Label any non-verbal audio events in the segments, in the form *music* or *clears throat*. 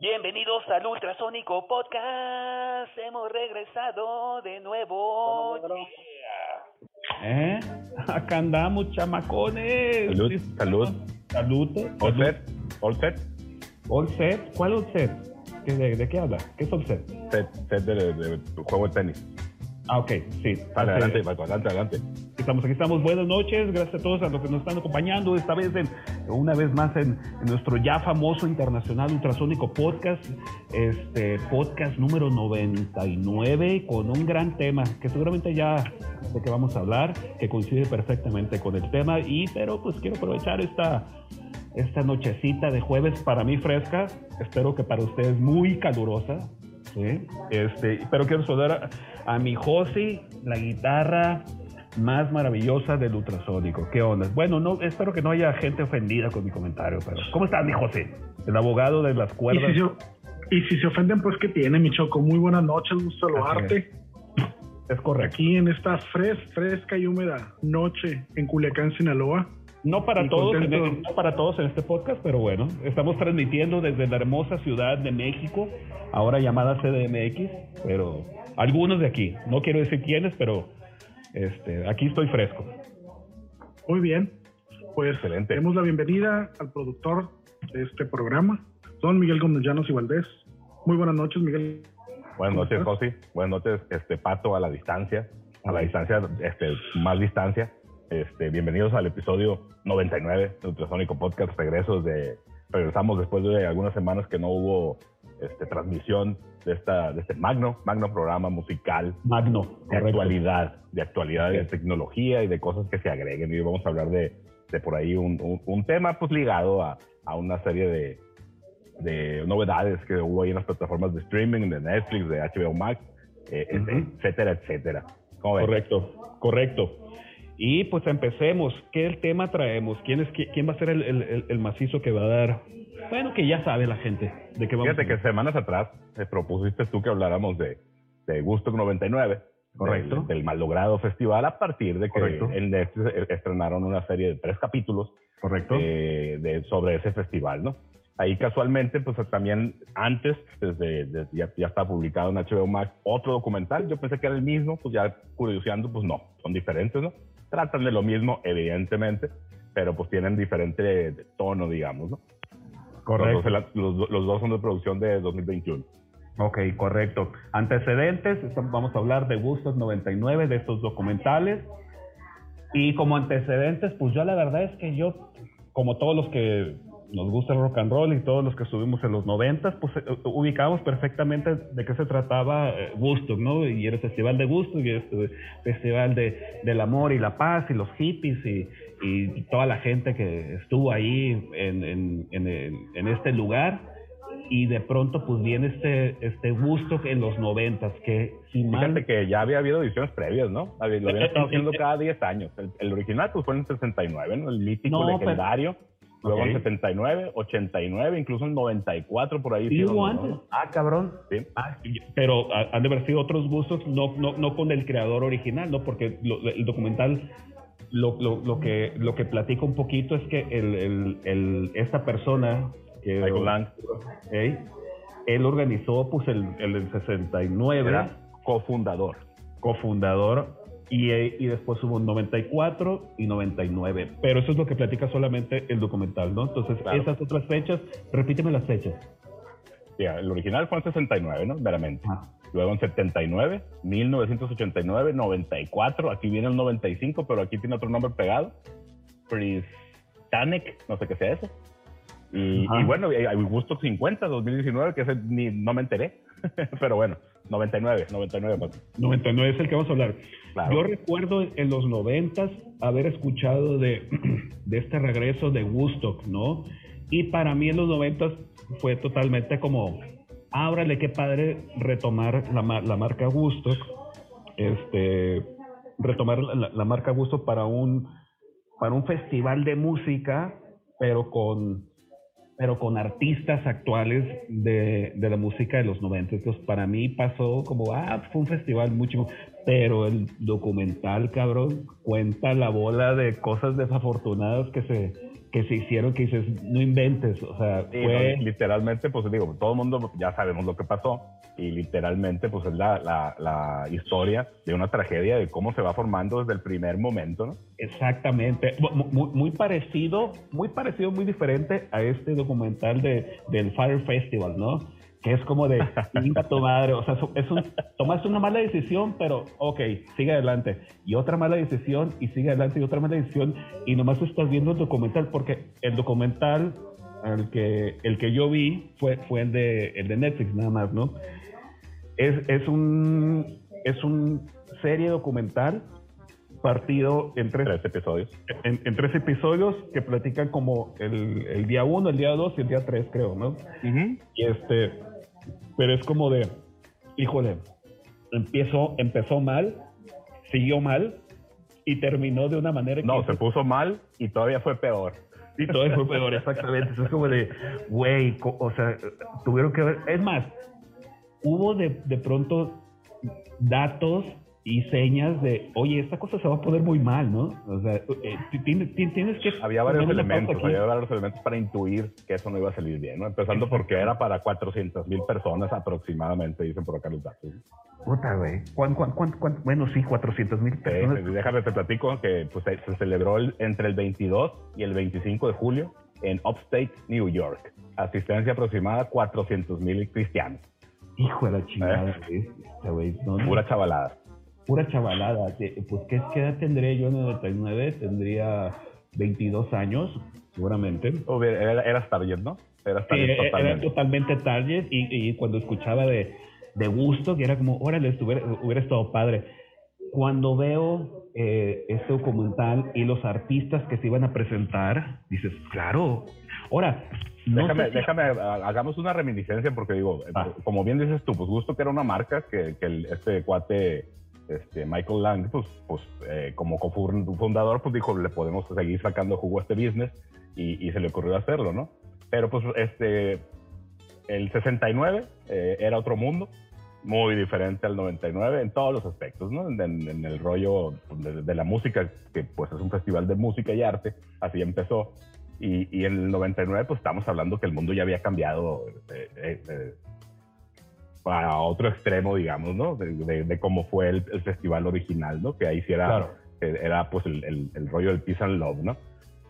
Bienvenidos al Ultrasónico Podcast. Hemos regresado de nuevo. ¿Eh? *laughs* Acá andamos, chamacones. Salud, salud. Salud. All set, all set, All set. ¿Cuál all set? ¿Qué- de, de qué habla? ¿Qué es all set? set, set de, de juego de tenis. Ah, ok, sí. Adelante, Paco, adelante, adelante. Estamos aquí, estamos. Buenas noches. Gracias a todos a los que nos están acompañando. Esta vez, en, una vez más, en, en nuestro ya famoso internacional ultrasónico podcast. Este podcast número 99 con un gran tema que seguramente ya de que vamos a hablar, que coincide perfectamente con el tema. Y, pero pues quiero aprovechar esta, esta nochecita de jueves para mí fresca. Espero que para ustedes muy calurosa. ¿sí? Este, pero quiero saludar a, a mi Josi, la guitarra más maravillosa del ultrasónico. ¿Qué onda? Bueno, no, espero que no haya gente ofendida con mi comentario, pero ¿cómo estás, mi José? El abogado de las Y cuerdas. si, y si se ofenden, pues que tiene, mi Choco. Muy buenas noches, gusto saludarte. Es correcto. Aquí en esta fres, fresca y húmeda noche en Culiacán, Sinaloa. No para Y todos, en, contento. no para todos en este podcast, pero bueno, estamos transmitiendo desde la hermosa ciudad de México, ahora llamada CDMX, pero algunos de aquí. No quiero decir quiénes, pero este, aquí estoy fresco. Muy bien. Pues Excelente. demos la bienvenida al productor de este programa, don Miguel Gómez Llanos y Valdés. Muy buenas noches, Miguel. Buenas ¿Cómo noches? Josi. Buenas noches, este Pato, a la distancia, a la distancia, este, más distancia. Este, bienvenidos al episodio 99 de Ultrasónico Podcast. Regresos de, regresamos después de algunas semanas que no hubo este, transmisión de, esta, de este magno, magno programa musical Magno, de correcto. actualidad, de actualidad, de tecnología y de cosas que se agreguen. Y hoy vamos a hablar de, de por ahí un, un- un tema pues ligado a, a una serie de, de novedades que hubo ahí en las plataformas de streaming, de Netflix, de HBO Max, eh, etcétera, etcétera. Correcto, correcto. Y pues empecemos. ¿Qué tema traemos? ¿Quién, es, qui- quién va a ser el- el- el macizo que va a dar? Bueno, que ya sabe la gente de qué vamos Fíjate a que semanas atrás eh, propusiste tú que habláramos de, de Gusto 99. Correcto. Del, del malogrado festival a partir de que Correcto. en Netflix eh, estrenaron una serie de tres capítulos Correcto. eh, de, sobre ese festival, ¿no? Ahí casualmente, pues también antes, desde, desde- ya, ya está publicado en HBO Max otro documental. Yo pensé que era el mismo, pues ya curioseando, pues no, son diferentes, ¿no? Tratan de lo mismo, evidentemente, pero pues tienen diferente tono, digamos, ¿no? Correcto. Los, dos, los- los dos son de producción de 2021. Ok, correcto. Antecedentes, vamos a hablar de Gustos 99, de estos documentales. Y como antecedentes, pues yo la verdad es que yo, como todos los que nos gusta el rock and roll y todos los que estuvimos en los 90, pues eh, ubicamos perfectamente de qué se trataba eh, Woodstock, ¿no? Y era el festival de Woodstock y era este festival de, del amor y la paz y los hippies y, y toda la gente que estuvo ahí en, en, en, el- en este lugar y de pronto pues viene este este Woodstock en los noventas que si mal Fíjate que ya había habido ediciones previas, ¿no? Lo habían estado haciendo *laughs* cada 10 años. El, el original pues fue en el 69, ¿no? El mítico No, pero- legendario. Luego Ok. en 79, 89, incluso en 94 por ahí. Sí, hicieron, hubo ¿no? antes. Ah, cabrón. Sí. Ah, pero han de haber sido otros gustos, no, no, no con el creador original, ¿no? Porque lo- el documental lo, lo, lo que lo que platica un poquito es que el, el, el- esta persona que Michael Lang él organizó pues el, el del 69 era cofundador. cofundador y, eh, y después hubo 94 y 99. Pero eso es lo que platica solamente el documental, ¿no? Entonces, Claro. esas otras fechas, repíteme las fechas. El original fue en 69, ¿no? Meramente. Ah, Luego en 79, 1989, 94, aquí viene el 95, pero aquí tiene otro nombre pegado. Pristanic, no sé qué sea eso. Y bueno, hay hay Gusto 50, 2019, que ese ni, no me enteré. *laughs* pero bueno, 99, 99. pues, 99 es el que vamos a hablar. claro. Yo recuerdo en los 90 haber escuchado de, *clears throat* de este regreso de Woodstock, ¿no? Y para mí en los 90 fue totalmente como, ábrale, qué padre retomar la, la marca Woodstock, este, retomar la, la marca Woodstock para un, para un festival de música, pero con, pero con artistas actuales de, de la música de los 90. Entonces, para mí pasó como, ah, fue un festival mucho, pero el documental, cabrón, cuenta la bola de cosas desafortunadas que se, que se hicieron que dices, no inventes, o sea, Sí, fue... no, literalmente, pues digo, todo el mundo ya sabemos lo que pasó y literalmente, pues es la, la, la historia de una tragedia de cómo se va formando desde el primer momento, ¿no? Exactamente, Mu- muy, muy parecido, muy parecido, muy diferente a este documental de, del Fire Festival, ¿no? Que es como de, "Chinga tu madre, o sea, es un, tomaste una mala decisión, pero ok, sigue adelante. Y otra mala decisión, y sigue adelante, y otra mala decisión, y nomás estás viendo el documental, porque el documental, el que, el que yo vi, fue, fue el, de, el de Netflix, nada más, ¿no? Es, es un, es un serie documental partido en tres Tres episodios. en, en tres episodios que platican como el, el día uno, el día dos y el día tres, creo, ¿no? Y este, pero es como de, híjole, empezó, empezó mal, siguió mal y terminó de una manera que No, se puso mal y todavía fue peor. y todo fue peor, exactamente. Eso es como de, güey, o sea, tuvieron que ver. Es más, hubo de, de pronto datos y señas de, oye, esta cosa se va a poner muy mal, ¿no? O sea, eh, ti- tienes, ti- tienes que. Había varios elementos, había varios elementos para intuir que eso no iba a salir bien, ¿no? Empezando porque era para 400 mil personas aproximadamente, dicen por acá los datos. Puta, güey. ¿Cuán, cuán, cuán, cuán? Bueno, sí, 400 mil Sí, personas. déjame te platico que pues, se, se celebró el- entre el 22 y el 25 de julio en Upstate, New York. Asistencia aproximada 400 mil cristianos. Hijo de la chingada, güey. Este, güey, no, no. Pura chavalada. Pura chavalada. Pues, ¿qué, qué edad tendré yo en el 99? Tendría 22 años, seguramente. Hubiera- Era, era target, ¿no? Era Sí, target era, totalmente. totalmente target y, y cuando escuchaba de, de gusto, que era como, órale, estuviera, hubiera estado padre. Cuando veo eh, este documental y los artistas que se iban a presentar, dices, claro. Ahora, no déjame, si- déjame, ha- hagamos una reminiscencia porque digo, Ah. como bien dices tú, pues gusto que era una marca que, que el- este cuate, este Michael Lang, pues, pues eh, como cofundador, pues dijo, le podemos seguir sacando jugo a este business y, se le ocurrió hacerlo, ¿no? Pero pues este, el 69 eh, era otro mundo, muy diferente al 99 en todos los aspectos, ¿no? En, el rollo de, de la música, que pues es un festival de música y arte, así empezó. Y, en el 99 pues estamos hablando que el mundo ya había cambiado eh, eh, a otro extremo, digamos, ¿no? De, de- de cómo fue el, el festival original, ¿no? Que ahí sí era, Claro. era pues el, el- el rollo del peace and love, ¿no?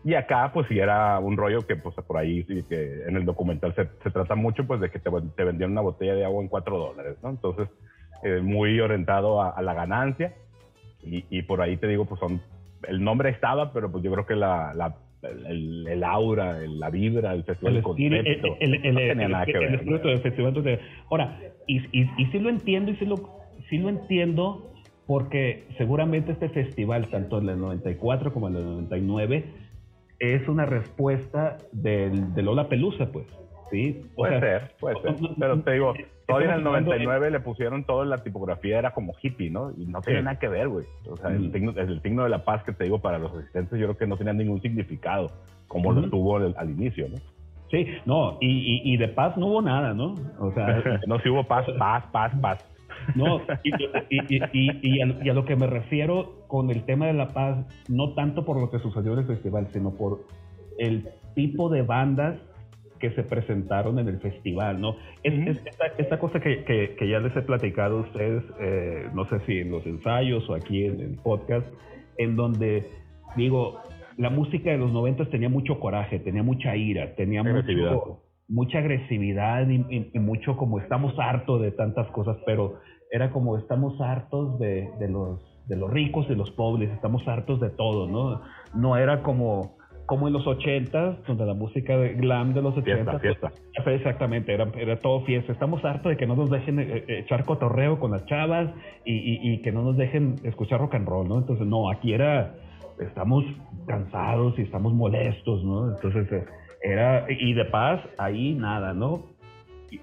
Y acá, pues sí era un rollo que, pues por ahí, sí, que en el documental se, se trata mucho, pues de que te, te vendían una botella de agua en cuatro dólares, ¿no? Entonces, eh, muy orientado a, a la ganancia. Y, y por ahí te digo, pues son, el nombre estaba, pero pues yo creo que la, la- el, el aura, el- la vibra, el festival, el el, el, concepto, el- el- el- el festival. entonces, ahora, y, y, y sí lo entiendo, y sí lo, sí lo entiendo, porque seguramente este festival, tanto el del 94 como el del 99, es una respuesta del, de Lola Pelusa, pues. ¿sí? O Puede sea, ser, puede ser. Pero te digo, todavía en el estamos hablando de- 99 le pusieron todo, la tipografía era como hippie, ¿no? Y no tiene Sí. nada que ver, güey. O sea, el, Mm. signo, el signo de la paz que te digo para los asistentes, yo creo que no tenía ningún significado, como lo tuvo al, al inicio, ¿no? Sí, no, y, y, y de paz no hubo nada, ¿no? O sea, *laughs* no, si hubo paz, paz, paz, paz. No, y, y- y- y- y a, y a lo que me refiero con el tema de la paz, no tanto por lo que sucedió en el festival, sino por el tipo de bandas que se presentaron en el festival, ¿no? Es, Ujú. es esta, esta cosa que, que- que ya les he platicado a ustedes, eh, no sé si en los ensayos o aquí en el podcast, en donde digo, la música de los noventas tenía mucho coraje, tenía mucha ira, tenía mucho, mucha agresividad y, y- y mucho como estamos hartos de tantas cosas, pero era como estamos hartos de, de los, de los ricos y los pobres, estamos hartos de todo, ¿no? No era como, como en los ochentas, donde la música de glam de los Fiesta, ochentas fiesta. pues, exactamente, era, era todo fiesta. Estamos hartos de que no nos dejen eh, eh, echar cotorreo con las chavas y, y- y que no nos dejen escuchar rock and roll, ¿no? Entonces, no, aquí era, estamos cansados y estamos molestos, ¿no? Entonces, eh, era, y de paz, ahí nada, ¿no?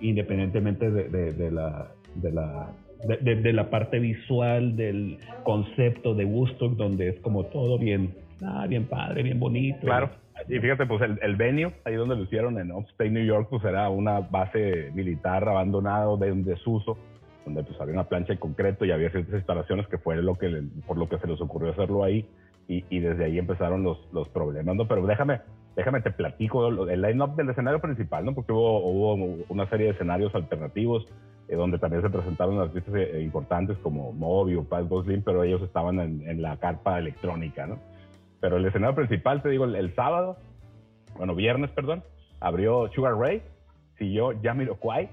Independientemente de, de- de la... De la de, de- de la parte visual del concepto de Woodstock donde es como todo bien ah, bien padre bien bonito Claro. Y fíjate, pues el, el venue, ahí donde lo hicieron en Upstate New York, pues era una base militar abandonado de un desuso, donde pues había una plancha de concreto y había ciertas instalaciones que fue lo que por lo que se les ocurrió hacerlo ahí y, desde ahí empezaron los, los problemas, ¿no? Pero déjame, déjame te platico el line-up del escenario principal, ¿no? Porque hubo, una serie de escenarios alternativos eh, donde también se presentaron artistas eh, importantes como Moby o Pat Gosling, pero ellos estaban en, la carpa electrónica, ¿no? Pero el escenario principal, te digo, el, sábado, bueno, viernes, perdón, abrió Sugar Ray, siguió Jamiroquai,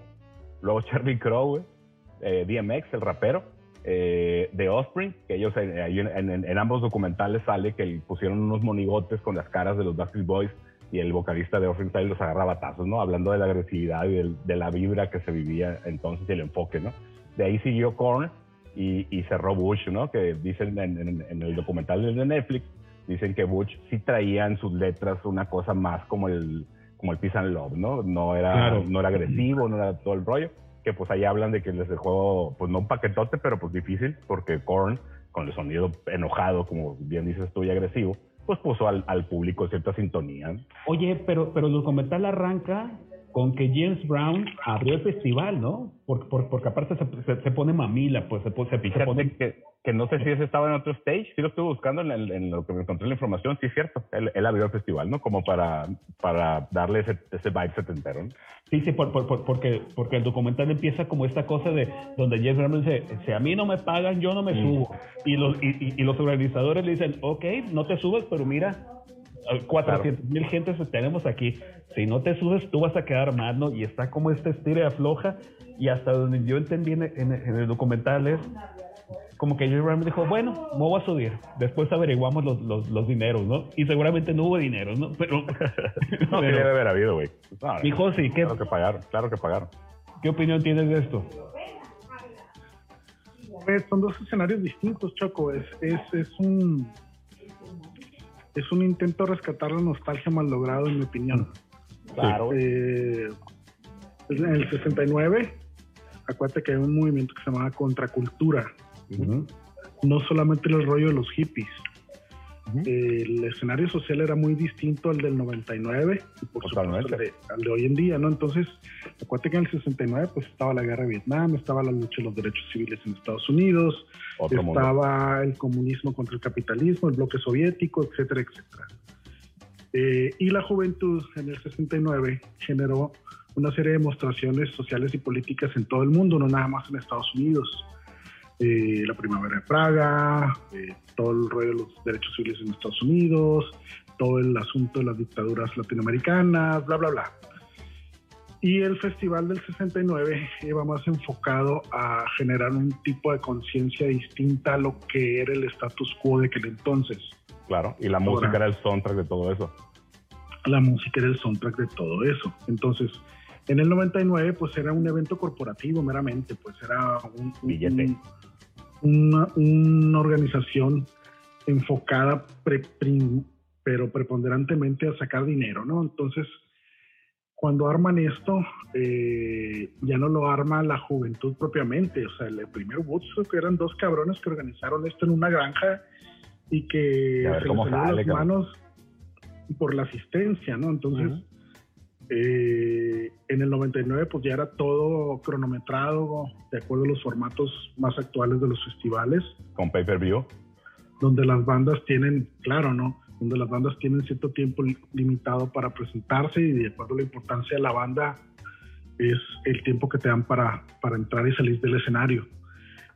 luego *laughs* Charlie Crow, eh, DMX, el rapero, eh, de Offspring, que ellos en, ambos documentales sale que pusieron unos monigotes con las caras de los Backstreet Boys y el vocalista de Offspring Style los agarra batazos, ¿no? Hablando de la agresividad y de la vibra que se vivía entonces y el enfoque, ¿no? De ahí siguió Korn y, cerró Bush, ¿no? Que dicen en, el documental de Netflix, dicen que Bush sí traía en sus letras una cosa más como el, como el Peace and Love, ¿no? No era, no era agresivo, no era todo el rollo que pues ahí hablan de que les dejó, pues no un paquetote, pero pues difícil, porque Korn, con el sonido enojado, como bien dices tú, y agresivo, pues puso al, al público cierta sintonía. Oye, pero, pero el documental arranca con que James Brown abrió el festival, ¿no? Porque, porque, aparte se, se, pone mamila, pues se, se, se pone... Que, que no sé si ese estaba en otro stage, sí lo estuve buscando en, en lo que me encontré la información, sí es cierto, él, él, abrió el festival, ¿no? Como para, para darle ese, ese vibe setentero, ¿no? Sí, sí, por, por, porque, porque el documental empieza como esta cosa de donde James Brown dice, si a mí no me pagan, yo no me mm. subo. Y los, y, y, los organizadores le dicen, ok, no te subes, pero mira, 400 mil gentes tenemos aquí. Si no te subes, tú vas a quedar mal, ¿no? Y está como este estira y afloja. Y hasta donde yo entendí en, en, el documental es como que Jerry Brown dijo, bueno, me voy a subir. Después averiguamos los, los, los, dineros, ¿no? Y seguramente no hubo dinero, ¿no? Pero... *laughs* no, *laughs* debe haber habido, güey. No, sí, ¿qué? Claro que pagaron, claro que pagaron. ¿Qué opinión tienes de esto? Pues, son dos escenarios distintos, Choco. Es, es, es un es un intento de rescatar la nostalgia mal logrado, en mi opinión. Claro. Eh, en el 69, acuérdate que hay un movimiento que se llamaba Contracultura. No solamente el rollo de los hippies, el escenario social era muy distinto al del 99 y por supuesto al de, al de, hoy en día, ¿no? Entonces, acuérdate que en el 69 pues estaba la guerra de Vietnam, estaba la lucha de los derechos civiles en Estados Unidos, estaba el comunismo contra el capitalismo, el bloque soviético, etcétera, etcétera. Eh, y la juventud en el 69 generó una serie de demostraciones sociales y políticas en todo el mundo, no nada más en Estados Unidos. Eh, la primavera de Praga, eh, todo el rollo de los derechos civiles en Estados Unidos, todo el asunto de las dictaduras latinoamericanas, bla, bla, bla. Y el festival del 69 iba más enfocado a generar un tipo de conciencia distinta a lo que era el status quo de aquel entonces. Claro, y la música era el soundtrack de todo eso. La música era el soundtrack de todo eso. Entonces, en el 99, pues era un evento corporativo meramente, pues era un, billete una, una organización enfocada pero preponderantemente a sacar dinero, ¿no? Entonces, cuando arman esto, eh, ya no lo arma la juventud propiamente. O sea, el primer Woodstock eran dos cabrones que organizaron esto en una granja y que se les las manos por la asistencia, ¿no? Entonces, eh, en el 99 pues ya era todo cronometrado de acuerdo a los formatos más actuales de los festivales. Con pay-per-view. Donde las bandas tienen, claro, ¿no? Donde las bandas tienen cierto tiempo limitado para presentarse y de acuerdo a la importancia de la banda es el tiempo que te dan para, para entrar y salir del escenario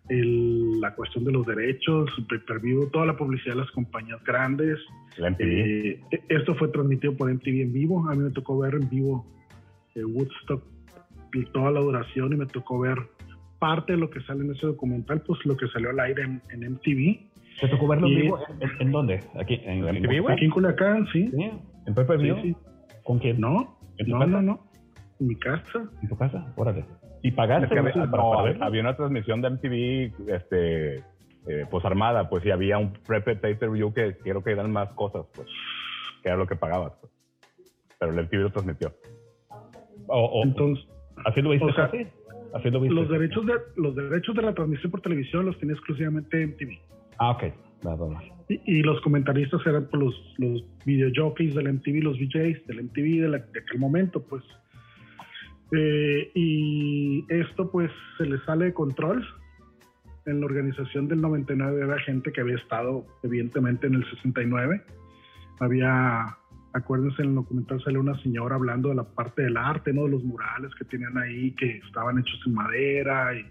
la cuestión de los derechos, pay-per-view, toda la publicidad de las compañías grandes. Eh, esto fue transmitido por MTV en vivo. A mí me tocó ver en vivo eh, Woodstock toda la duración y me tocó ver parte de lo que sale en ese documental, pues lo que salió al aire en, MTV. ¿Te tocó verlo en vivo? ¿En, dónde? ¿Aquí en, MTV? Aquí en Culiacán, sí. ¿En pay-per-view? ¿Con quién? No, no, no, no. En mi casa. ¿En tu casa? Órale. ¿Y pagaste? había, una transmisión de MTV este, eh, pues armada, pues y había un prep pay view que quiero que eran más cosas, pues, que era lo que pagabas. Pues. Pero el MTV lo transmitió. Entonces, ¿así lo viste? ¿Así lo Los derechos, de, los derechos de la transmisión por televisión los tenía exclusivamente MTV. Ah, ok. Y, los comentaristas eran pues, los, los video jockeys del MTV, los VJs del MTV de, de aquel momento, pues. Eh, y esto pues se le sale de control. En la organización del 99 había gente que había estado evidentemente en el 69. Había acuérdense en el documental sale una señora hablando de la parte del arte, ¿no? De los murales que tenían ahí, que estaban hechos en madera y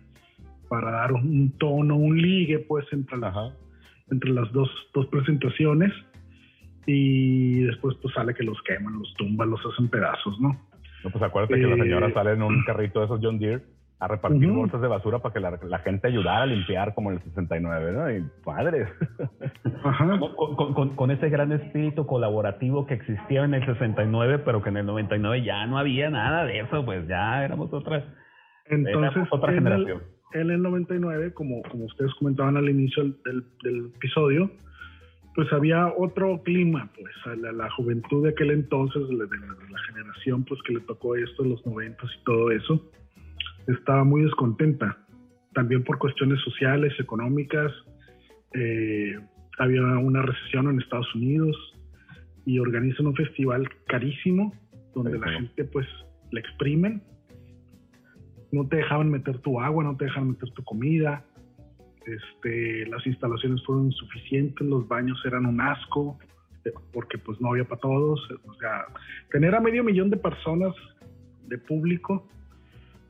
para dar un tono, un ligue, pues, entre las, entre las dos, dos presentaciones. Y después, pues, sale que los queman, los tumban, los hacen pedazos, ¿no? No, pues acuérdate que la señora sale en un *clears throat* carrito de esos John Deere a repartir bolsas de basura para que la, gente ayudara a limpiar como en el 69, ¿no? Y padres. Ajá. Con, ese gran espíritu colaborativo que existía en el 69, pero que en el 99 ya no había nada de eso, pues ya éramos otra, Entonces, otra generación. en el 99, como, como ustedes comentaban al inicio del, episodio, pues había otro clima, pues la, la juventud de aquel entonces, de la, la, generación pues que le tocó esto, los 90 y todo eso, estaba muy descontenta, también por cuestiones sociales, económicas. Eh, había una recesión en Estados Unidos y organizan un festival carísimo donde la gente pues le exprimen. No te dejaban meter tu agua, no te dejaban meter tu comida. Este, las instalaciones fueron insuficientes, los baños eran un asco porque pues no había para todos. O sea, tener a medio millón de personas de público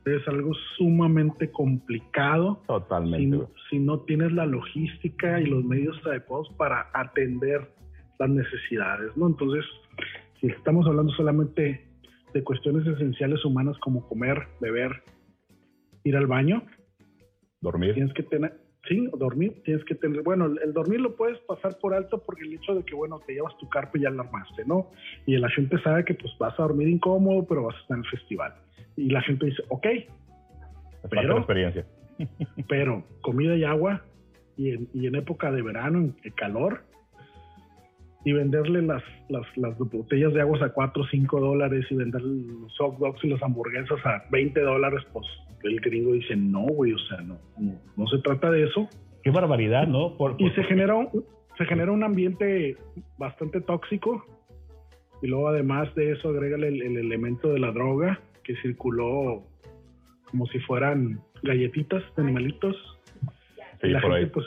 es algo sumamente complicado. Totalmente. Si, no tienes la logística y los medios adecuados para atender las necesidades, ¿no? Entonces, si estamos hablando solamente de cuestiones esenciales humanas como comer, beber, ir al baño, dormir. Tienes que tener, sí, dormir, tienes que tener, bueno, el, dormir lo puedes pasar por alto porque el hecho de que, bueno, te llevas tu carpa y ya la armaste, ¿no? Y la gente sabe que pues vas a dormir incómodo, pero vas a estar en el festival y la gente dice, ok, pero, experiencia. *laughs* pero comida y agua y en, y en época de verano, en, calor, y venderle las, las, las, botellas de agua a 4 o 5 dólares y vender los hot dogs y las hamburguesas a 20 dólares, pues el gringo dice, no, güey, o sea, no, no, se trata de eso. Qué barbaridad, ¿no? Por, Y se genera, un, se genera un ambiente bastante tóxico y luego además de eso agrégale el, el elemento de la droga que circuló como si fueran galletitas de animalitos. Sí, por, ahí, pues,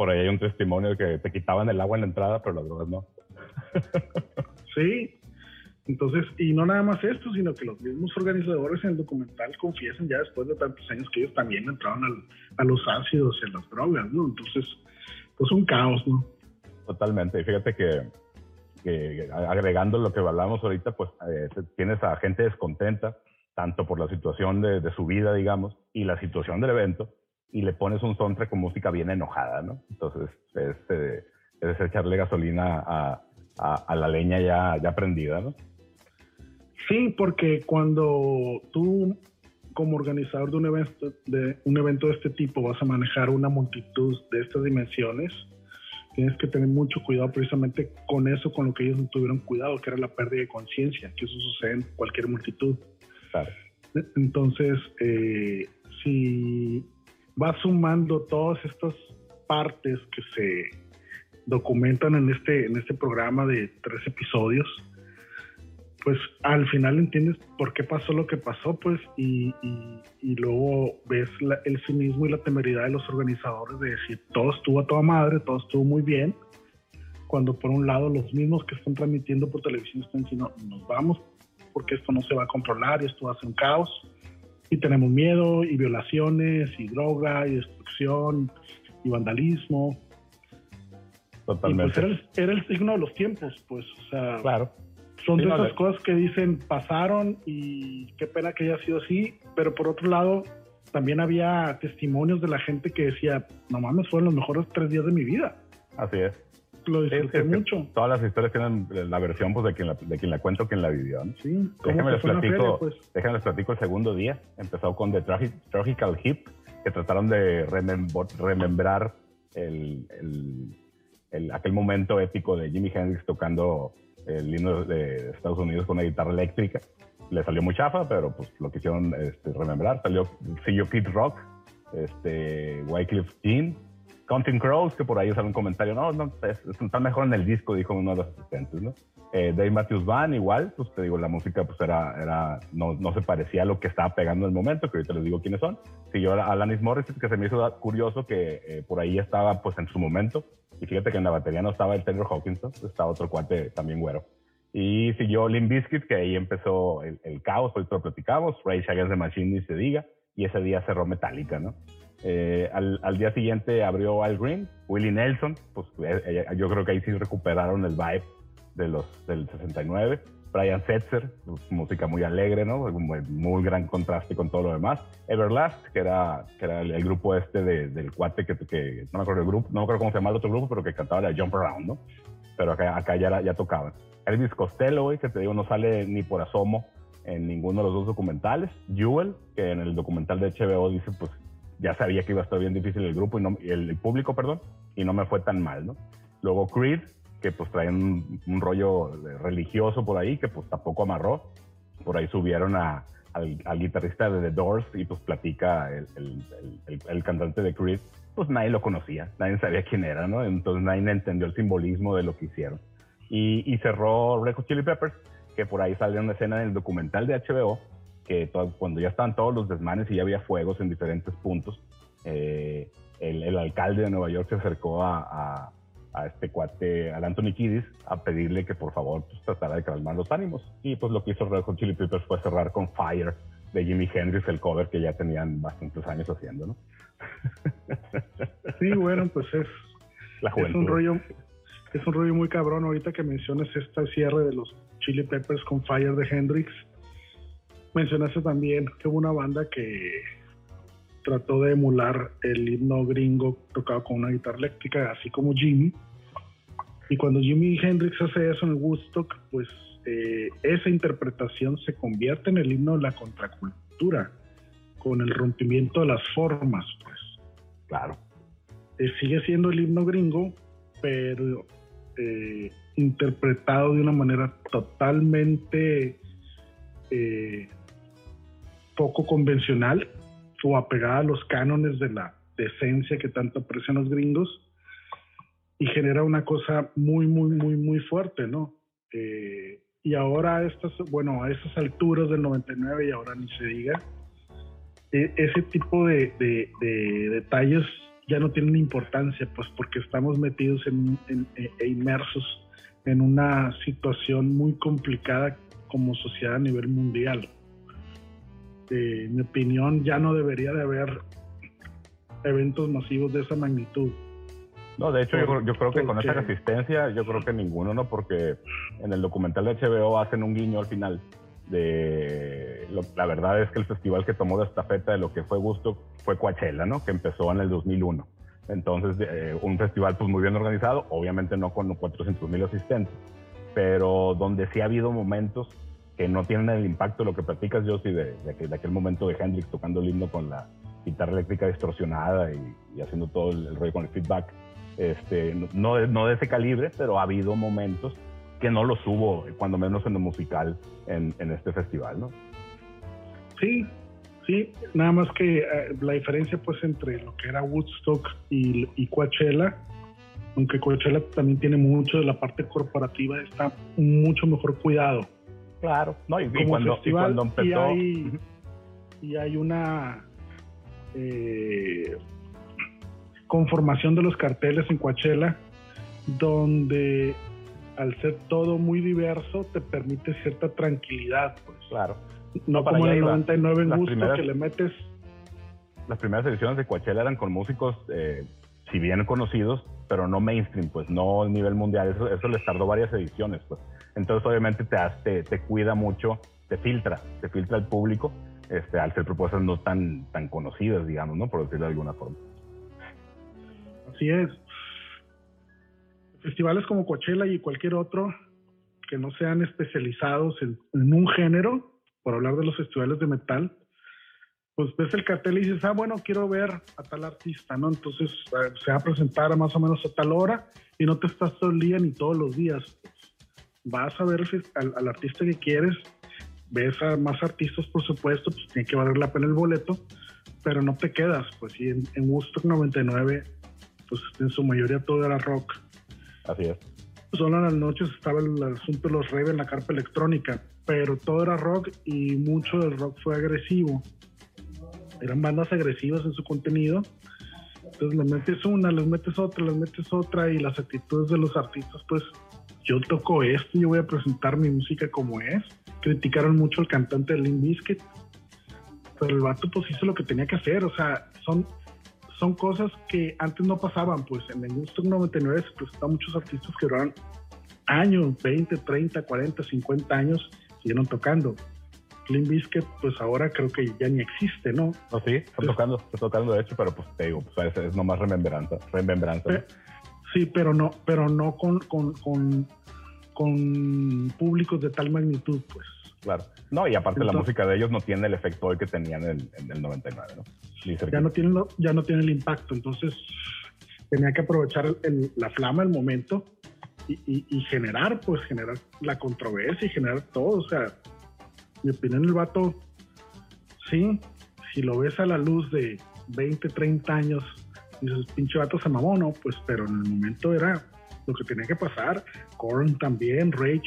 por ahí hay un testimonio de que te quitaban el agua en la entrada, pero las drogas no. *laughs* sí, entonces, y no nada más esto, sino que los mismos organizadores en el documental confiesan ya después de tantos años que ellos también entraron a los ácidos y a las drogas, ¿no? Entonces, pues un caos, ¿no? Totalmente. Y fíjate que que agregando lo que hablamos ahorita, pues eh, tienes a gente descontenta, tanto por la situación de, su vida, digamos, y la situación del evento, y le pones un soundtrack con música bien enojada, ¿no? Entonces, es, eh, es echarle gasolina a, a, la leña ya, ya prendida, ¿no? Sí, porque cuando tú como organizador de un evento de un evento de este tipo vas a manejar una multitud de estas dimensiones, tienes que tener mucho cuidado precisamente con eso, con lo que ellos no tuvieron cuidado, que era la pérdida de conciencia, que eso sucede en cualquier multitud. Entonces, eh, si vas sumando todas estas partes que se documentan en este, en este programa de tres episodios, pues al final entiendes por qué pasó lo que pasó, pues, y, y, luego ves el cinismo y la temeridad de los organizadores de decir todo estuvo a toda madre, todo estuvo muy bien, cuando por un lado los mismos que están transmitiendo por televisión están diciendo nos vamos porque esto no se va a controlar y esto va a ser un caos y tenemos miedo y violaciones y droga y destrucción y vandalismo. Totalmente. Y pues era el, era el signo de los tiempos, pues, o sea, claro son de esas cosas que dicen pasaron y qué pena que haya sido así, pero por otro lado también había testimonios de la gente que decía, no mames, fueron los mejores tres días de mi vida. Así es. Lo disfruté mucho. Todas las historias tienen la versión pues, de, quien la, de quien la cuenta o quien la vivió. Sí, déjenme les, platico, pues? déjenme les platico el segundo día. Empezó con The Tragical Hip, que trataron de remembrar el, el, aquel momento épico de Jimi Hendrix tocando el himno de Estados Unidos con una guitarra eléctrica. Le salió muy chafa, pero pues lo quisieron este, remembrar. Salió, siguió Kid Rock, este, Wycliffe Jean, Counting Crows, que por ahí sale un comentario, no, no, está mejor en el disco, dijo uno de los asistentes, ¿no? Eh, Dave Matthews Band, igual, pues te digo, la música pues era, era no, no se parecía a lo que estaba pegando en el momento, que ahorita les digo quiénes son. Siguió Alanis Morris, que se me hizo curioso que eh, por ahí estaba pues en su momento, y fíjate que en la batería no estaba el Taylor Hawkinson, estaba otro cuate también güero. Y siguió Limp Bizkit, que ahí empezó el, caos, hoy lo platicamos, Rage Against the Machine ni se diga, y ese día cerró Metallica, ¿no? Eh, al, al, día siguiente abrió Al Green, Willie Nelson, pues eh, eh, yo creo que ahí sí recuperaron el vibe de los, del 69. Brian Setzer, pues, música muy alegre, ¿no? Muy, muy, gran contraste con todo lo demás. Everlast, que era, que era el, grupo este de, del cuate que, que, no me acuerdo el grupo, no me acuerdo cómo se llama el otro grupo, pero que cantaba la Jump Around, ¿no? Pero acá, acá ya, ya tocaban. Elvis Costello, que te digo, no sale ni por asomo en ninguno de los dos documentales. Jewel, que en el documental de HBO dice, pues ya sabía que iba a estar bien difícil el grupo y no, el, público, perdón, y no me fue tan mal, ¿no? Luego Creed, que pues trae un, rollo religioso por ahí, que pues tampoco amarró. Por ahí subieron a, al, guitarrista de The Doors y pues platica el, el, cantante de Creed, pues nadie lo conocía, nadie sabía quién era, ¿no? Entonces nadie entendió el simbolismo de lo que hicieron. Y, y cerró Red Hot Chili Peppers, que por ahí salió una escena en el documental de HBO, que cuando ya estaban todos los desmanes y ya había fuegos en diferentes puntos, eh, el, alcalde de Nueva York se acercó a, a, este cuate, al Anthony Kiddis, a pedirle que por favor pues, tratara de calmar los ánimos. Y pues lo que hizo Red Hot Chili Peppers fue cerrar con Fire de Jimi Hendrix, el cover que ya tenían bastantes años haciendo, ¿no? *laughs* Sí, bueno, pues es, es un rollo es un rollo muy cabrón ahorita que mencionas este cierre de los Chili Peppers con Fire de Hendrix mencionaste también que hubo una banda que trató de emular el himno gringo tocado con una guitarra eléctrica, así como Jimmy. Y cuando Jimi Hendrix hace eso en Woodstock, pues eh, esa interpretación se convierte en el himno de la contracultura, con el rompimiento de las formas, pues. Claro. Eh, sigue siendo el himno gringo, pero eh, interpretado de una manera totalmente poco convencional o apegada a los cánones de la decencia que tanto aprecian los gringos y genera una cosa muy, muy, muy, muy fuerte, ¿no? Eh, y ahora a estas, bueno, a esas alturas del 99 y ahora ni se diga, e, ese tipo de, detalles ya no tienen importancia, pues porque estamos metidos en, e inmersos en una situación muy complicada como sociedad a nivel mundial. Este, en mi opinión, ya no debería de haber eventos masivos de esa magnitud. No, de hecho, yo, creo que con esa resistencia, yo creo que ninguno, ¿no? Porque en el documental de HBO hacen un guiño al final. De la verdad es que el festival que tomó de estafeta de lo que fue Gusto fue Coachella, ¿no? Que empezó en el 2001. Entonces, eh, un festival pues muy bien organizado, obviamente no con 400 mil asistentes, pero donde sí ha habido momentos que no tienen el impacto de lo que platicas, yo sí, de, de, aquel momento de Hendrix tocando el himno con la guitarra eléctrica distorsionada y, haciendo todo el, rollo con el feedback. Este, no, no de ese calibre, pero ha habido momentos que no los hubo, cuando menos en lo musical, en, en este festival, ¿no? Sí, sí, nada más que eh, la diferencia pues entre lo que era Woodstock y, y Coachella, aunque Coachella también tiene mucho de la parte corporativa, está mucho mejor cuidado Claro, no, y, cuando, empezó. Y hay, una eh, conformación de los carteles en Coachella, donde al ser todo muy diverso, te permite cierta tranquilidad, pues. Claro. No, como en el 99 en gusto que le metes. Las primeras ediciones de Coachella eran con músicos, eh, si bien conocidos, pero no mainstream, pues no a nivel mundial. Eso, eso les tardó varias ediciones, pues. Entonces, obviamente, te, te, cuida mucho, te filtra, te filtra el público este, al ser propuestas no tan, tan conocidas, digamos, ¿no? Por decirlo de alguna forma. Así es. Festivales como Coachella y cualquier otro que no sean especializados en, un género, por hablar de los festivales de metal, pues ves el cartel y dices, ah, bueno, quiero ver a tal artista, ¿no? Entonces eh, se va a presentar más o menos a tal hora y no te estás todo el día ni todos los días. Vas a ver al, artista que quieres, ves a más artistas, por supuesto, pues tiene que valer la pena el boleto, pero no te quedas, pues y en, en Woodstock 99, pues en su mayoría todo era rock. Así es. Solo en las noches estaba el asunto de los rave en la carpa electrónica, pero todo era rock y mucho del rock fue agresivo. Eran bandas agresivas en su contenido. Entonces le metes una, les metes otra, les metes otra y las actitudes de los artistas pues yo toco esto, yo voy a presentar mi música como es. Criticaron mucho al cantante de Limp Bizkit, pero el vato pues hizo lo que tenía que hacer, o sea, son, son cosas que antes no pasaban, pues en el gusto 99 se presentaban muchos artistas que duraron años, 20, 30, 40, 50 años, siguieron tocando. Limp Bizkit, pues ahora creo que ya ni existe, ¿no? No, sí, está tocando, está tocando de hecho, pero pues te digo, pues es, es nomás remembranza, remembranza. ¿no? Sí, pero no, pero no con, con, con, con públicos de tal magnitud, pues. Claro. No, y aparte la música de ellos no tiene el efecto hoy que tenían en el, en el 99, ¿no? Ya no tiene, lo- ya no tiene el impacto, entonces tenía que aprovechar el- la flama, el momento y, y- y generar, pues generar la controversia y generar todo, o sea, mi opinión el vato, sí, si lo ves a la luz de 20, 30 años, dices, pinche vato se mamó, ¿no? Pues, pero en el momento era lo que tenía que pasar. Korn también, Rage,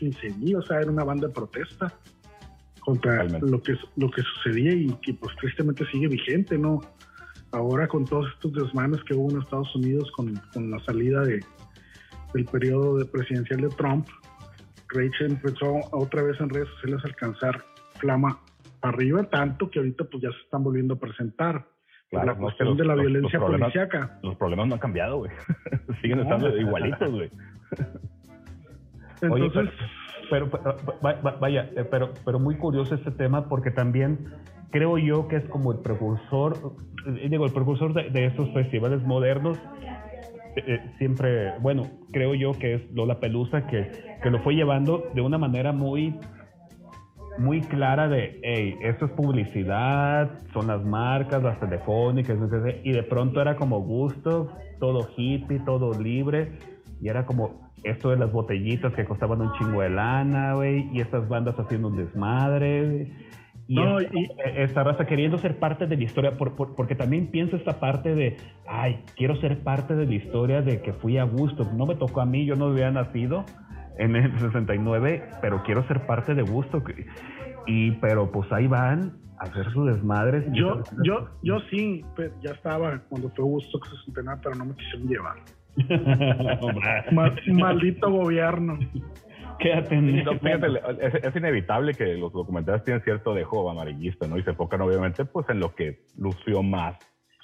ni o sea, era una banda de protesta contra lo que, lo que sucedía y que pues tristemente sigue vigente, ¿no? Ahora con todos estos desmanes que hubo en Estados Unidos con, con la salida de, del periodo de presidencial de Trump, Rage empezó otra vez en redes sociales a alcanzar flama arriba, tanto que ahorita pues ya se están volviendo a presentar. Claro, la cuestión los- de la los- los violencia problemas- policíaca. Los problemas no han cambiado, güey. *laughs* Siguen No. estando igualitos, güey. *laughs* Oye, Entonces, pero, pero, va- va- vaya, eh, pero, pero muy curioso este tema porque también creo yo que es como el precursor, eh, digo, el precursor de, de estos festivales modernos. eh, siempre, bueno, creo yo que es Lola Pelusa que, que lo fue llevando de una manera muy muy clara de, hey, esto es publicidad, son las marcas, las telefónicas, y de pronto era como gusto, todo hippie, todo libre, y era como esto de las botellitas que costaban un chingo de lana, güey, y estas bandas haciendo un desmadre, y, No, esta, y- esta raza queriendo ser parte de la historia, por- por- porque también pienso esta parte de, ay, quiero ser parte de la historia de que fui a gusto, no me tocó a mí, yo no había nacido, en el 69, pero quiero ser parte de Gusto. Y, pero pues ahí van a hacer sus desmadres. yo, yo, yo sí, pero ya estaba cuando fue Gusto 69, pero no me quisieron llevar. *laughs* Ma- maldito gobierno. Quédate en No, fíjate, es, es inevitable que los documentales tienen cierto dejo amarillista, ¿no? Y se enfocan obviamente pues en lo que lució más.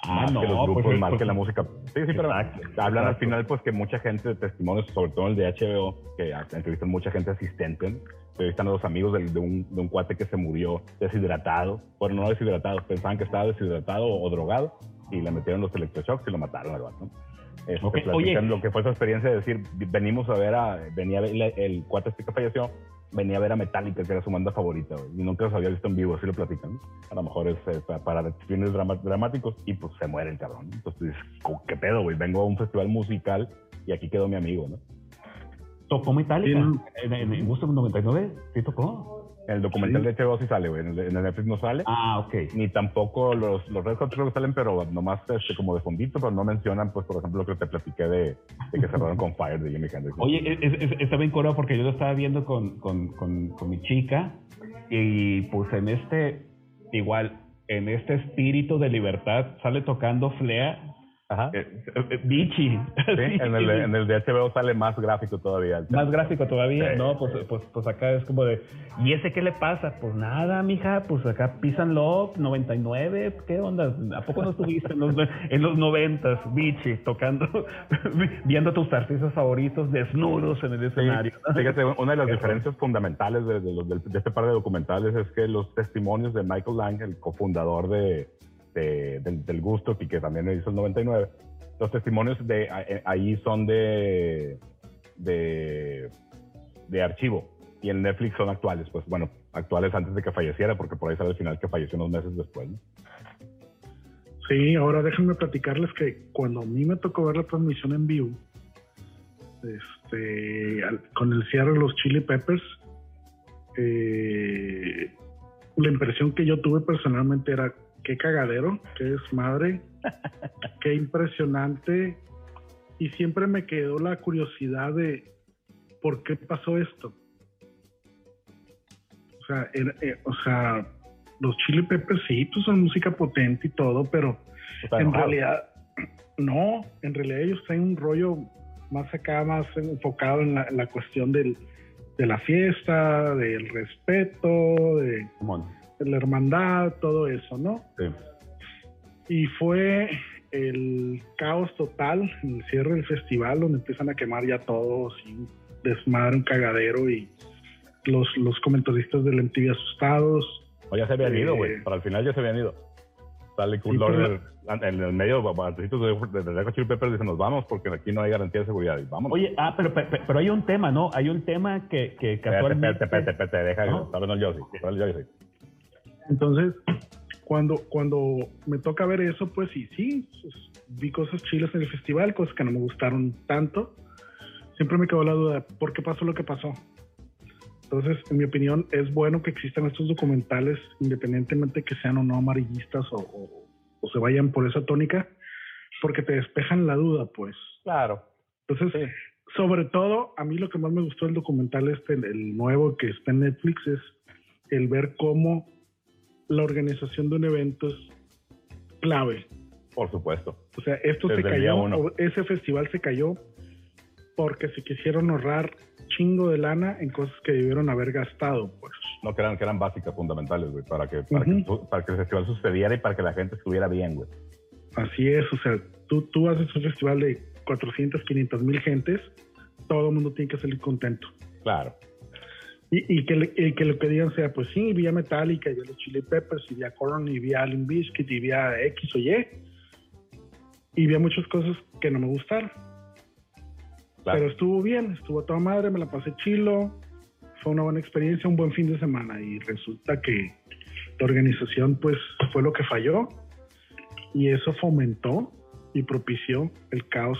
Ah, más no, que los grupos, pues, más pues, que la música. Sí, sí, pero Exacto, hablan al exacto. final pues que mucha gente de testimonios, sobre todo el de HBO, que entrevistan mucha gente asistente, entrevistan a los amigos del- de, un, de un cuate que se murió deshidratado, bueno, no deshidratado, pensaban que estaba deshidratado o, drogado y le metieron los electroshocks y lo mataron al vato. Este, Ok, platican oye. lo que fue su experiencia de decir, venimos a ver a, venía el, el cuate este que falleció, venía a ver a Metallica, que era su banda favorita, y nunca los había visto en vivo, así lo platican. A lo mejor es, eh, pa- para fines dramáticos, y pues se muere el cabrón. Entonces tú dices, "¿Cómo- ¿qué pedo, güey? Vengo a un festival musical y aquí quedó mi amigo, ¿no? ¿Tocó Metallica? Sí. ¿En, en, en Gusto 99? ¿Sí tocó? En el documental Sí. de HBO sí sale, güey, en el, Netflix no sale. Ah, ok. Ni tampoco los, los Red Hot creo que salen, pero nomás este, como de fondito, pero no mencionan, pues, por ejemplo, lo que te platiqué de, de que cerraron con Fire de Jimi Hendrix. Oye, es, es- está bien curado porque yo lo estaba viendo con, con, con, con mi chica y pues en este, igual, en este espíritu de libertad sale tocando Flea, Ajá. eh, eh, Bichi. *laughs* Sí, en el, de- en el de HBO sale más gráfico todavía. Más gráfico todavía, Sí. ¿no? Pues, pues, pues acá es como de, ¿y ese qué le pasa? Pues nada, mija, pues acá pisan Love, 99, ¿qué onda? ¿A poco no estuviste en los, en los 90, bichi, tocando, *laughs* viendo tus artistas favoritos desnudos en el Sí, escenario? *laughs* fíjate, una de las Qué diferencias fundamentales de, de los- del- de este par de documentales es que los testimonios de Michael Lang, el cofundador de, de- del, Gusto y que también hizo el 99, los testimonios de a- ahí son de, de, archivo y en Netflix son actuales, pues bueno, actuales antes de que falleciera, porque por ahí sale el final que falleció unos meses después. Sí, ahora déjenme platicarles que cuando a mí me tocó ver la transmisión en vivo, este, al- con el cierre de los Chili Peppers, eh, la impresión que yo tuve personalmente era qué cagadero, qué desmadre, *laughs* qué impresionante. Y siempre me quedó la curiosidad de por qué pasó esto. O sea, era- eh, o sea, los Chili Peppers sí, pues son música potente y todo, pero sea, en enojado. realidad, *clears throat* no, en realidad ellos traen un rollo más acá, más enfocado en la, en la cuestión del, de la fiesta, del respeto, de, de, la hermandad, todo eso, ¿no? Sí. Y fue el caos total en el cierre del festival, donde empiezan a quemar ya todos y desmadre, un cagadero y los, los comentaristas del MTV asustados. O ya se habían ido, güey. Para el final ya se habían ido. Sale Kurt sí, en el medio, antes de, de, de Chili Peppers dice, nos vamos porque aquí no hay garantía de seguridad. Y vamos. Oye, ah, pero, pero, pero, hay un tema, ¿no? Hay un tema que, que casualmente... Espérate, espérate, espérate, deja, ¿no? Yo, sí. Entonces, cuando, cuando me toca ver eso, pues sí, sí, pues, vi cosas chilas en el festival, cosas que no me gustaron tanto. Siempre me quedó la duda, ¿por qué pasó lo que pasó? Entonces, en mi opinión, es bueno que existan estos documentales, independientemente que sean o no amarillistas o, o, o se vayan por esa tónica, porque te despejan la duda, pues. Claro. Entonces, sí. sobre todo, a mí lo que más me gustó del documental este, el nuevo que está en Netflix, es el ver cómo la organización de un evento es clave. Por supuesto. O sea, esto Desde se cayó, ese festival se cayó porque se quisieron ahorrar chingo de lana en cosas que debieron haber gastado, pues. No, que eran, que eran básicas, fundamentales, güey, para que, para, uh -huh. que, para que el festival sucediera y para que la gente estuviera bien, güey. Así es, o sea, tú, tú haces un festival de 400, 500 mil gentes, todo el mundo tiene que salir contento. Claro. Y, y, que, y, que, lo que digan sea, pues sí, vía Metallica, y vía los Chili Peppers, y vía Korn, y vía Limp Bizkit, y vía X o Y. Y vía muchas cosas que no me gustaron. Claro. Pero estuvo bien, estuvo a toda madre, me la pasé chilo, fue una buena experiencia, un buen fin de semana y resulta que la organización pues fue lo que falló y eso fomentó y propició el caos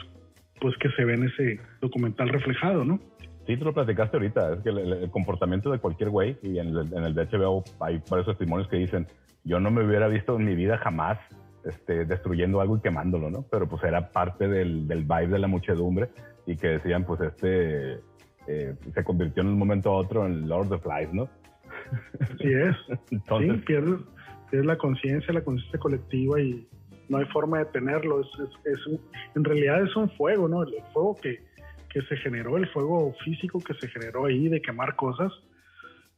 pues que se ve en ese documental reflejado, ¿no? Sí, tú lo platicaste ahorita, es que el, el comportamiento de cualquier güey, y en el, en el HBO hay varios testimonios que dicen, yo no me hubiera visto en mi vida jamás este, destruyendo algo y quemándolo, ¿no? Pero pues era parte del, del vibe de la muchedumbre y que decían, pues este eh, se convirtió en un momento a otro en Lord of the Flies, ¿no? Así es. *laughs* Entonces, sí, pierdes, pierdes la conciencia, la conciencia colectiva y no hay forma de tenerlo. Es, es, es un, en realidad es un fuego, ¿no? El fuego que, que se generó, el fuego físico que se generó ahí de quemar cosas,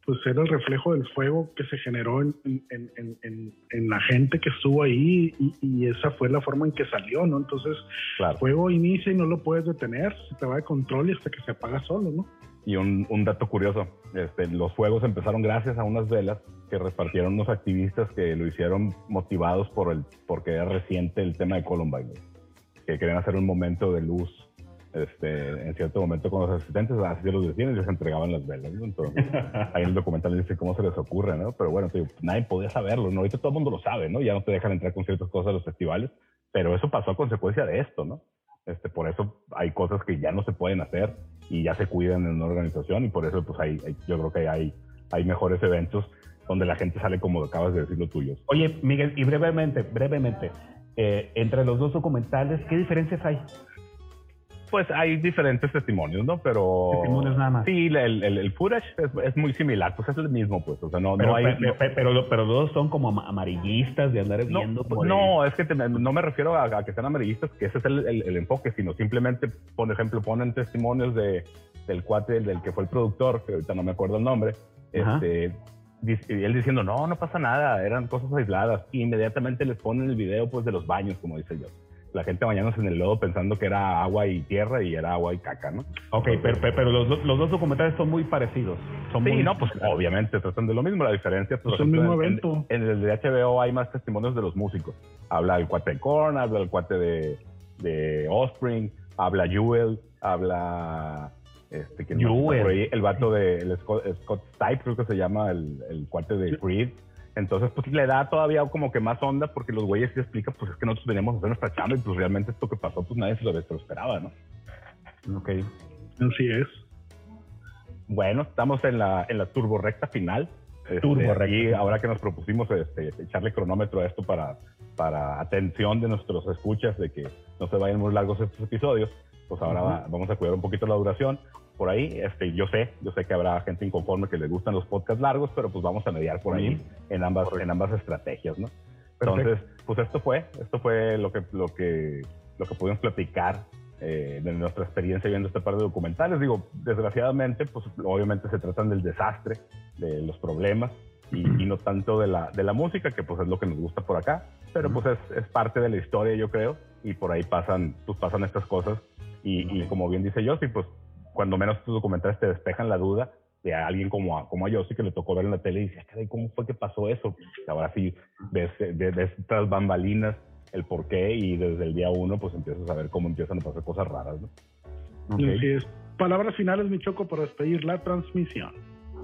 pues era el reflejo del fuego que se generó en, en, en, en la gente que estuvo ahí y, y, esa fue la forma en que salió, ¿no? Entonces, claro. el fuego inicia y no lo puedes detener, se te va de control y hasta que se apaga solo, ¿no? Y un, un dato curioso, este, los fuegos empezaron gracias a unas velas que repartieron unos activistas que lo hicieron motivados por el, porque era reciente el tema de Columbine, que querían hacer un momento de luz este, en cierto momento con los asistentes, así los decían y les entregaban las velas, ¿no? Entonces, ahí en el documental dice cómo se les ocurre, ¿no? Pero bueno, digo, nadie podía saberlo, ¿no? Ahorita todo el mundo lo sabe, ¿no? Ya no te dejan entrar con ciertas cosas a los festivales, pero eso pasó a consecuencia de esto, ¿no? Este, por eso hay cosas que ya no se pueden hacer y ya se cuidan en una organización y por eso pues hay, hay yo creo que hay, hay mejores eventos donde la gente sale como acabas de decir lo tuyo. Oye, Miguel, y brevemente, brevemente, eh, entre los dos documentales, ¿qué diferencias hay? Pues hay diferentes testimonios, ¿no? Pero... Testimonios nada más. Sí, el, el, el footage es, es, muy similar, pues es el mismo, pues, o sea, no, pero, no hay... Pero, pero, pero, pero dos son como amarillistas de andar no, viendo... Por no, el... es que te, no me refiero a, a, que sean amarillistas, que ese es el, enfoque, sino simplemente, por ejemplo, ponen testimonios de, del cuate, del que fue el productor, que ahorita no me acuerdo el nombre, Ajá. este y él diciendo, no, no pasa nada, eran cosas aisladas. Y inmediatamente les ponen el video pues de los baños, como dice yo la gente bañándose en el lodo pensando que era agua y tierra y era agua y caca, ¿no? Ok, pero, pero los, los, dos documentales son muy parecidos. Son sí, muy... no, pues obviamente tratan de lo mismo. La diferencia pues, es el mismo evento. En, en, el de HBO hay más testimonios de los músicos. Habla el cuate de Korn, habla el cuate de, de Offspring, habla Jewel, habla este, que Jewel. el vato de el Scott, Scott Stipe, creo que se llama el, el cuate de Creed. Entonces, pues le da todavía como que más onda porque los güeyes sí explican, pues es que nosotros veníamos a hacer nuestra chamba y pues realmente esto que pasó, pues nadie se lo, se lo esperaba, ¿no? Ok. Así es. Bueno, estamos en la, en la turbo recta final. Turbo este, y ahora que nos propusimos este, echarle cronómetro a esto para, para atención de nuestros escuchas, de que no se vayan muy largos estos episodios, pues ahora uh -huh. va, vamos a cuidar un poquito la duración por ahí. Este, yo sé, yo sé que habrá gente inconforme que le gustan los podcasts largos, pero pues vamos a mediar por ahí en ambas, en ambas estrategias, ¿no? Entonces, pues esto fue, esto fue lo que, lo que, lo que pudimos platicar eh, de nuestra experiencia viendo este par de documentales. Digo, desgraciadamente, pues obviamente se tratan del desastre, de los problemas, y, no tanto de la, de la música, que pues es lo que nos gusta por acá, pero pues es, es parte de la historia, yo creo, y por ahí pasan, pues pasan estas cosas, y, como bien dice Yossi, pues cuando menos estos documentales te despejan la duda de alguien como a, como a Yossi que le tocó ver en la tele y dice, ¿cómo fue que pasó eso? Ahora sí ves, ves, ves estas bambalinas el por qué y desde el día uno pues empiezas a ver cómo empiezan a pasar cosas raras, ¿no? Así es. Palabras finales, mi Choco, para despedir la transmisión.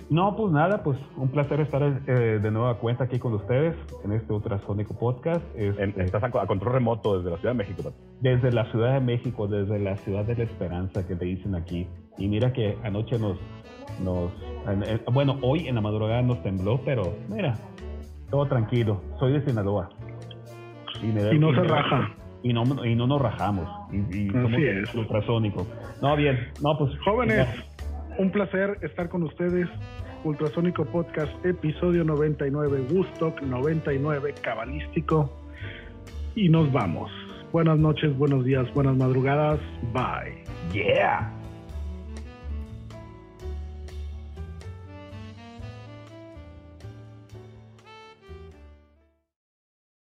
No, pues nada, pues un placer estar eh, de nueva cuenta aquí con ustedes en este ultrasónico podcast. Este, estás a, control remoto desde la Ciudad de México. Desde la Ciudad de México, desde la Ciudad de la Esperanza que te dicen aquí. Y mira que anoche nos, nos bueno, hoy en la madrugada nos tembló, pero mira, todo tranquilo. Soy de Sinaloa. Y, no se raja. Y no, y no nos rajamos. Y, somos es. ultrasónico. No, bien. No, pues. Jóvenes, un placer estar con ustedes. Ultrasónico Podcast, episodio 99, Woodstock 99, cabalístico. Y nos vamos. Buenas noches, buenos días, buenas madrugadas. Bye. Yeah.